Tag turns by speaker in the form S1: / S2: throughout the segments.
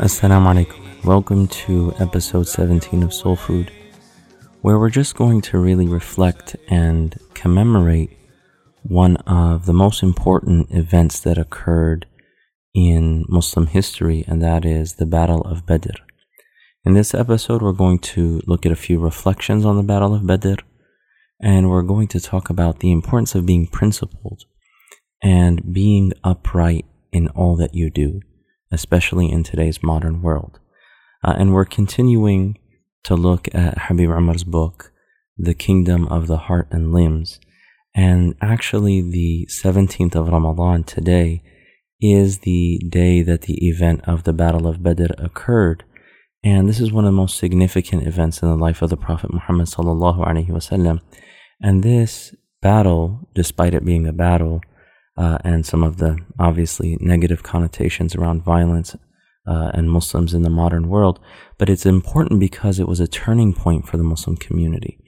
S1: Assalamu alaikum. Welcome to episode 17 of Soul Food, where we're just going to really reflect and commemorate one of the most important events that occurred in Muslim history, and that is the Battle of Badr. In this episode, we're going to look at a few reflections on the Battle of Badr, and we're going to talk about the importance of being principled and being upright in all that you do, especially in today's modern world. Uh, and we're continuing to look at Habib Umar's book, The Kingdom of the Heart and Limbs. And actually, the 17th of Ramadan today is the day that the event of the Battle of Badr occurred. And this is one of the most significant events in the life of the Prophet Muhammad. And this battle, despite it being a battle, uh, and some of the obviously negative connotations around violence uh, and Muslims in the modern world, but it's important because it was a turning point for the Muslim community,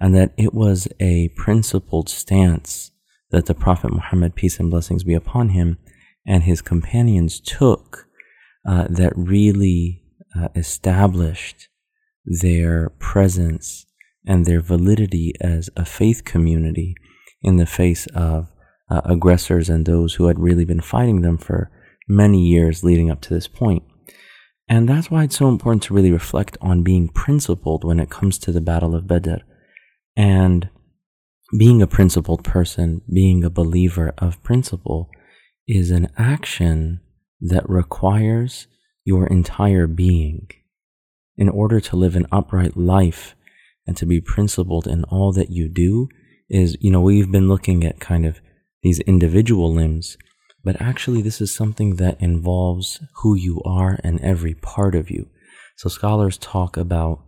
S1: and that it was a principled stance that the Prophet Muhammad, peace and blessings be upon him, and his companions took uh, that really uh, established their presence and their validity as a faith community in the face of uh, aggressors and those who had really been fighting them for many years leading up to this point. And that's why it's so important to really reflect on being principled when it comes to the Battle of Badr. And being a principled person, being a believer of principle, is an action that requires your entire being. In order to live an upright life and to be principled in all that you do, is, you know, we've been looking at kind of these individual limbs, but actually, this is something that involves who you are and every part of you. So, scholars talk about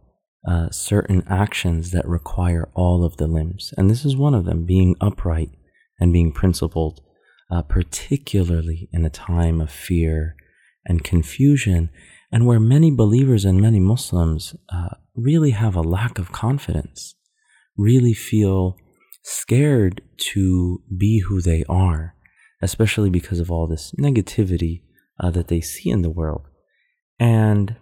S1: uh, certain actions that require all of the limbs, and this is one of them being upright and being principled, uh, particularly in a time of fear and confusion, and where many believers and many Muslims uh, really have a lack of confidence, really feel scared to be who they are, especially because of all this negativity uh, that they see in the world. And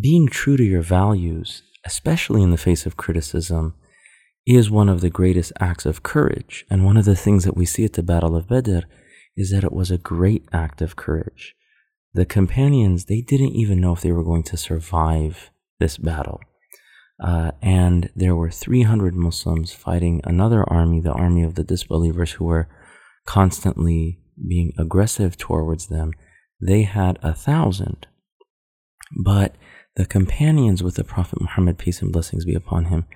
S1: being true to your values, especially in the face of criticism, is one of the greatest acts of courage. And one of the things that we see at the Battle of Badr is that it was a great act of courage. The companions, they didn't even know if they were going to survive this battle. Uh, and there were 300 Muslims fighting another army, the army of the disbelievers, who were constantly being aggressive towards them. They had a thousand. But the companions with the Prophet Muhammad, peace and blessings be upon him,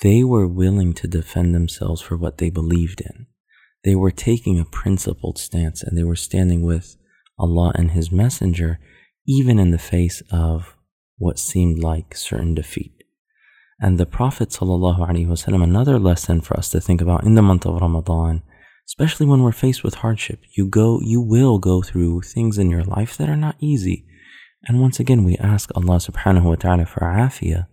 S1: they were willing to defend themselves for what they believed in. They were taking a principled stance and they were standing with Allah and His Messenger, even in the face of what seemed like certain defeat. And the Prophet ﷺ, another lesson for us to think about in the month of Ramadan, especially when we're faced with hardship, you go, you will go through things in your life that are not easy. And once again, we ask Allah subhanahu wa ta'ala for afiyah,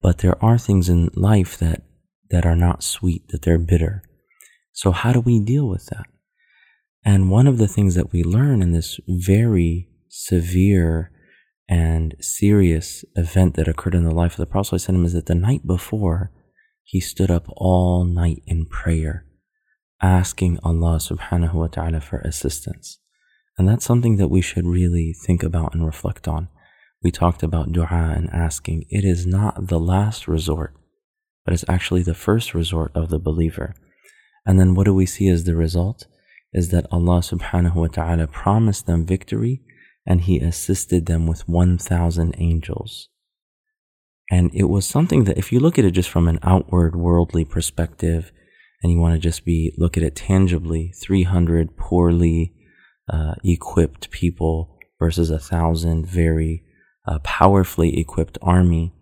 S1: but there are things in life that, that are not sweet, that they're bitter. So how do we deal with that? And one of the things that we learn in this very severe and serious event that occurred in the life of the Prophet is that the night before, he stood up all night in prayer, asking Allah subhanahu wa ta'ala for assistance. And that's something that we should really think about and reflect on. We talked about dua and asking. It is not the last resort, but it's actually the first resort of the believer. And then what do we see as the result? Is that Allah subhanahu wa ta'ala promised them victory and he assisted them with 1,000 angels. And it was something that, if you look at it just from an outward worldly perspective, and you want to just be look at it tangibly 300 poorly uh, equipped people versus a thousand very uh, powerfully equipped army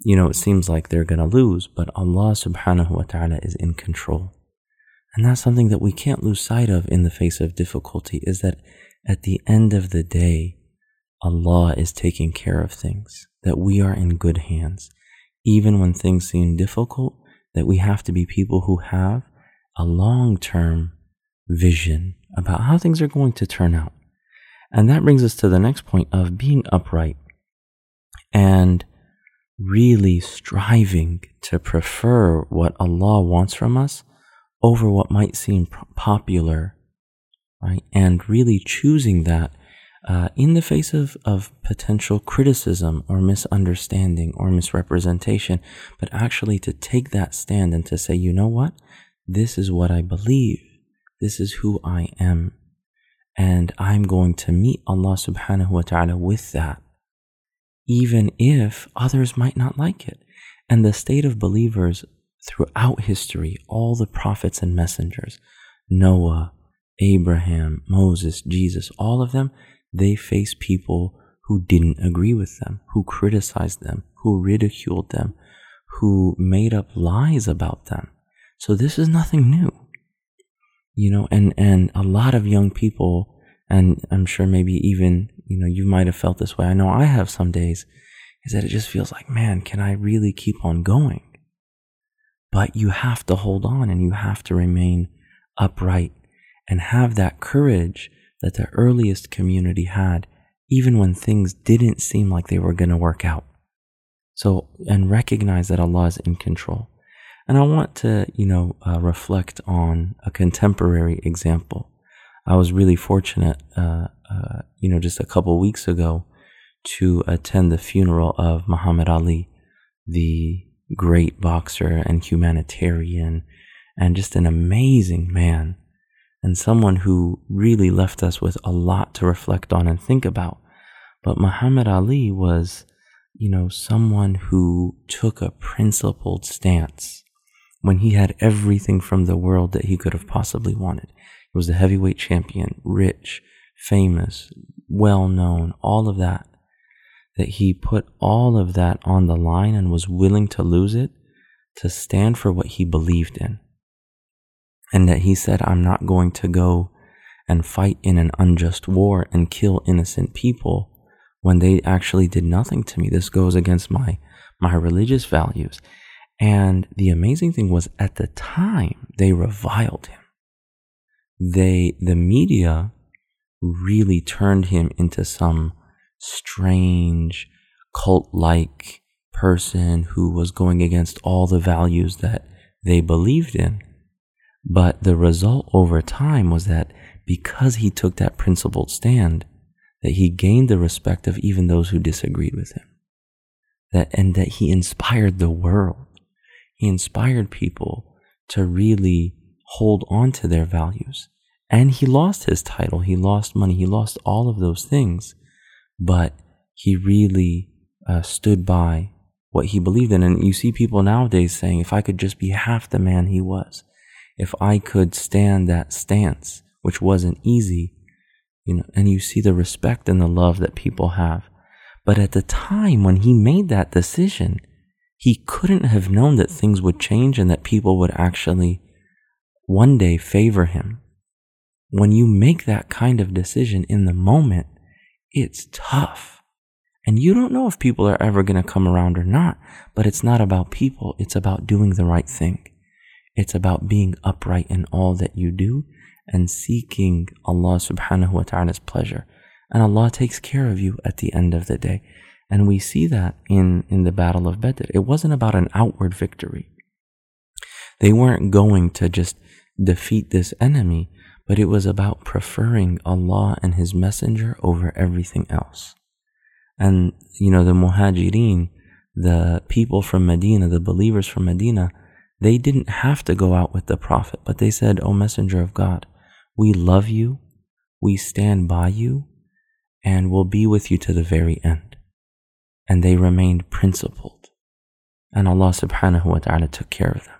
S1: you know it seems like they're going to lose but allah subhanahu wa ta'ala is in control and that's something that we can't lose sight of in the face of difficulty is that at the end of the day allah is taking care of things that we are in good hands even when things seem difficult that we have to be people who have a long term vision about how things are going to turn out. And that brings us to the next point of being upright and really striving to prefer what Allah wants from us over what might seem popular, right? And really choosing that uh, in the face of, of potential criticism or misunderstanding or misrepresentation, but actually to take that stand and to say, you know what? This is what I believe. This is who I am. And I'm going to meet Allah subhanahu wa ta'ala with that, even if others might not like it. And the state of believers throughout history, all the prophets and messengers, Noah, Abraham, Moses, Jesus, all of them, they faced people who didn't agree with them, who criticized them, who ridiculed them, who made up lies about them. So this is nothing new. You know, and, and a lot of young people, and I'm sure maybe even, you know, you might have felt this way. I know I have some days, is that it just feels like, man, can I really keep on going? But you have to hold on and you have to remain upright and have that courage that the earliest community had, even when things didn't seem like they were going to work out. So, and recognize that Allah is in control. And I want to, you know, uh, reflect on a contemporary example. I was really fortunate, uh, uh, you know, just a couple weeks ago to attend the funeral of Muhammad Ali, the great boxer and humanitarian, and just an amazing man and someone who really left us with a lot to reflect on and think about. But Muhammad Ali was, you know, someone who took a principled stance when he had everything from the world that he could have possibly wanted. He was a heavyweight champion, rich, famous, well known, all of that. That he put all of that on the line and was willing to lose it to stand for what he believed in and that he said, I'm not going to go and fight in an unjust war and kill innocent people when they actually did nothing to me. This goes against my, my religious values. And the amazing thing was at the time they reviled him. They, the media really turned him into some strange cult like person who was going against all the values that they believed in. But the result over time was that because he took that principled stand, that he gained the respect of even those who disagreed with him. That, and that he inspired the world. He inspired people to really hold on to their values. And he lost his title, he lost money, he lost all of those things. But he really uh, stood by what he believed in. And you see people nowadays saying, if I could just be half the man he was, if I could stand that stance, which wasn't easy, you know, and you see the respect and the love that people have. But at the time when he made that decision, he couldn't have known that things would change and that people would actually one day favor him. When you make that kind of decision in the moment, it's tough. And you don't know if people are ever going to come around or not, but it's not about people, it's about doing the right thing. It's about being upright in all that you do and seeking Allah subhanahu wa ta'ala's pleasure. And Allah takes care of you at the end of the day. And we see that in, in the Battle of Badr. It wasn't about an outward victory. They weren't going to just defeat this enemy, but it was about preferring Allah and His Messenger over everything else. And, you know, the Muhajirin, the people from Medina, the believers from Medina, they didn't have to go out with the Prophet, but they said, O Messenger of God, we love you, we stand by you, and will be with you to the very end. And they remained principled. And Allah subhanahu wa ta'ala took care of them.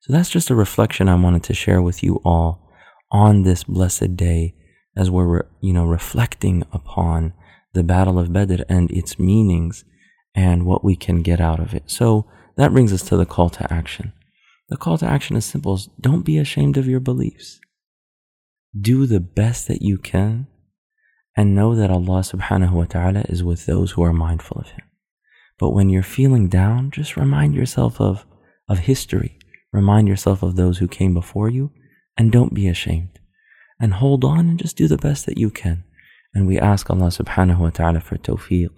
S1: So that's just a reflection I wanted to share with you all on this blessed day as we're, you know, reflecting upon the Battle of Badr and its meanings and what we can get out of it. So that brings us to the call to action. The call to action is simple. Don't be ashamed of your beliefs. Do the best that you can and know that Allah subhanahu wa ta'ala is with those who are mindful of Him. But when you're feeling down, just remind yourself of, of history. Remind yourself of those who came before you and don't be ashamed. And hold on and just do the best that you can. And we ask Allah subhanahu wa ta'ala for tawfiq.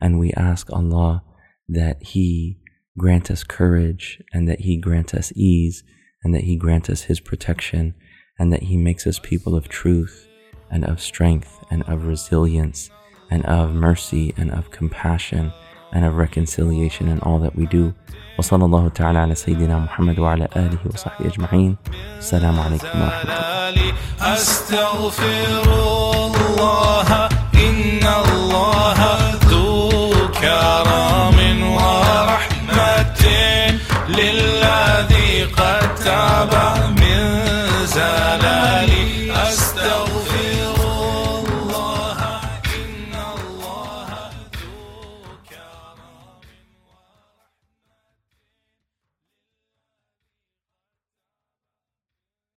S1: And we ask Allah that He grant us courage and that He grant us ease and that He grant us His protection and that He makes us people of truth and of strength and of resilience and of mercy and of compassion and of reconciliation in all that we do. وصلى الله تعالى على سيدنا محمد وعلى آله وصحبه أجمعين السلام عليكم ورحمة الله
S2: أستغفر الله إن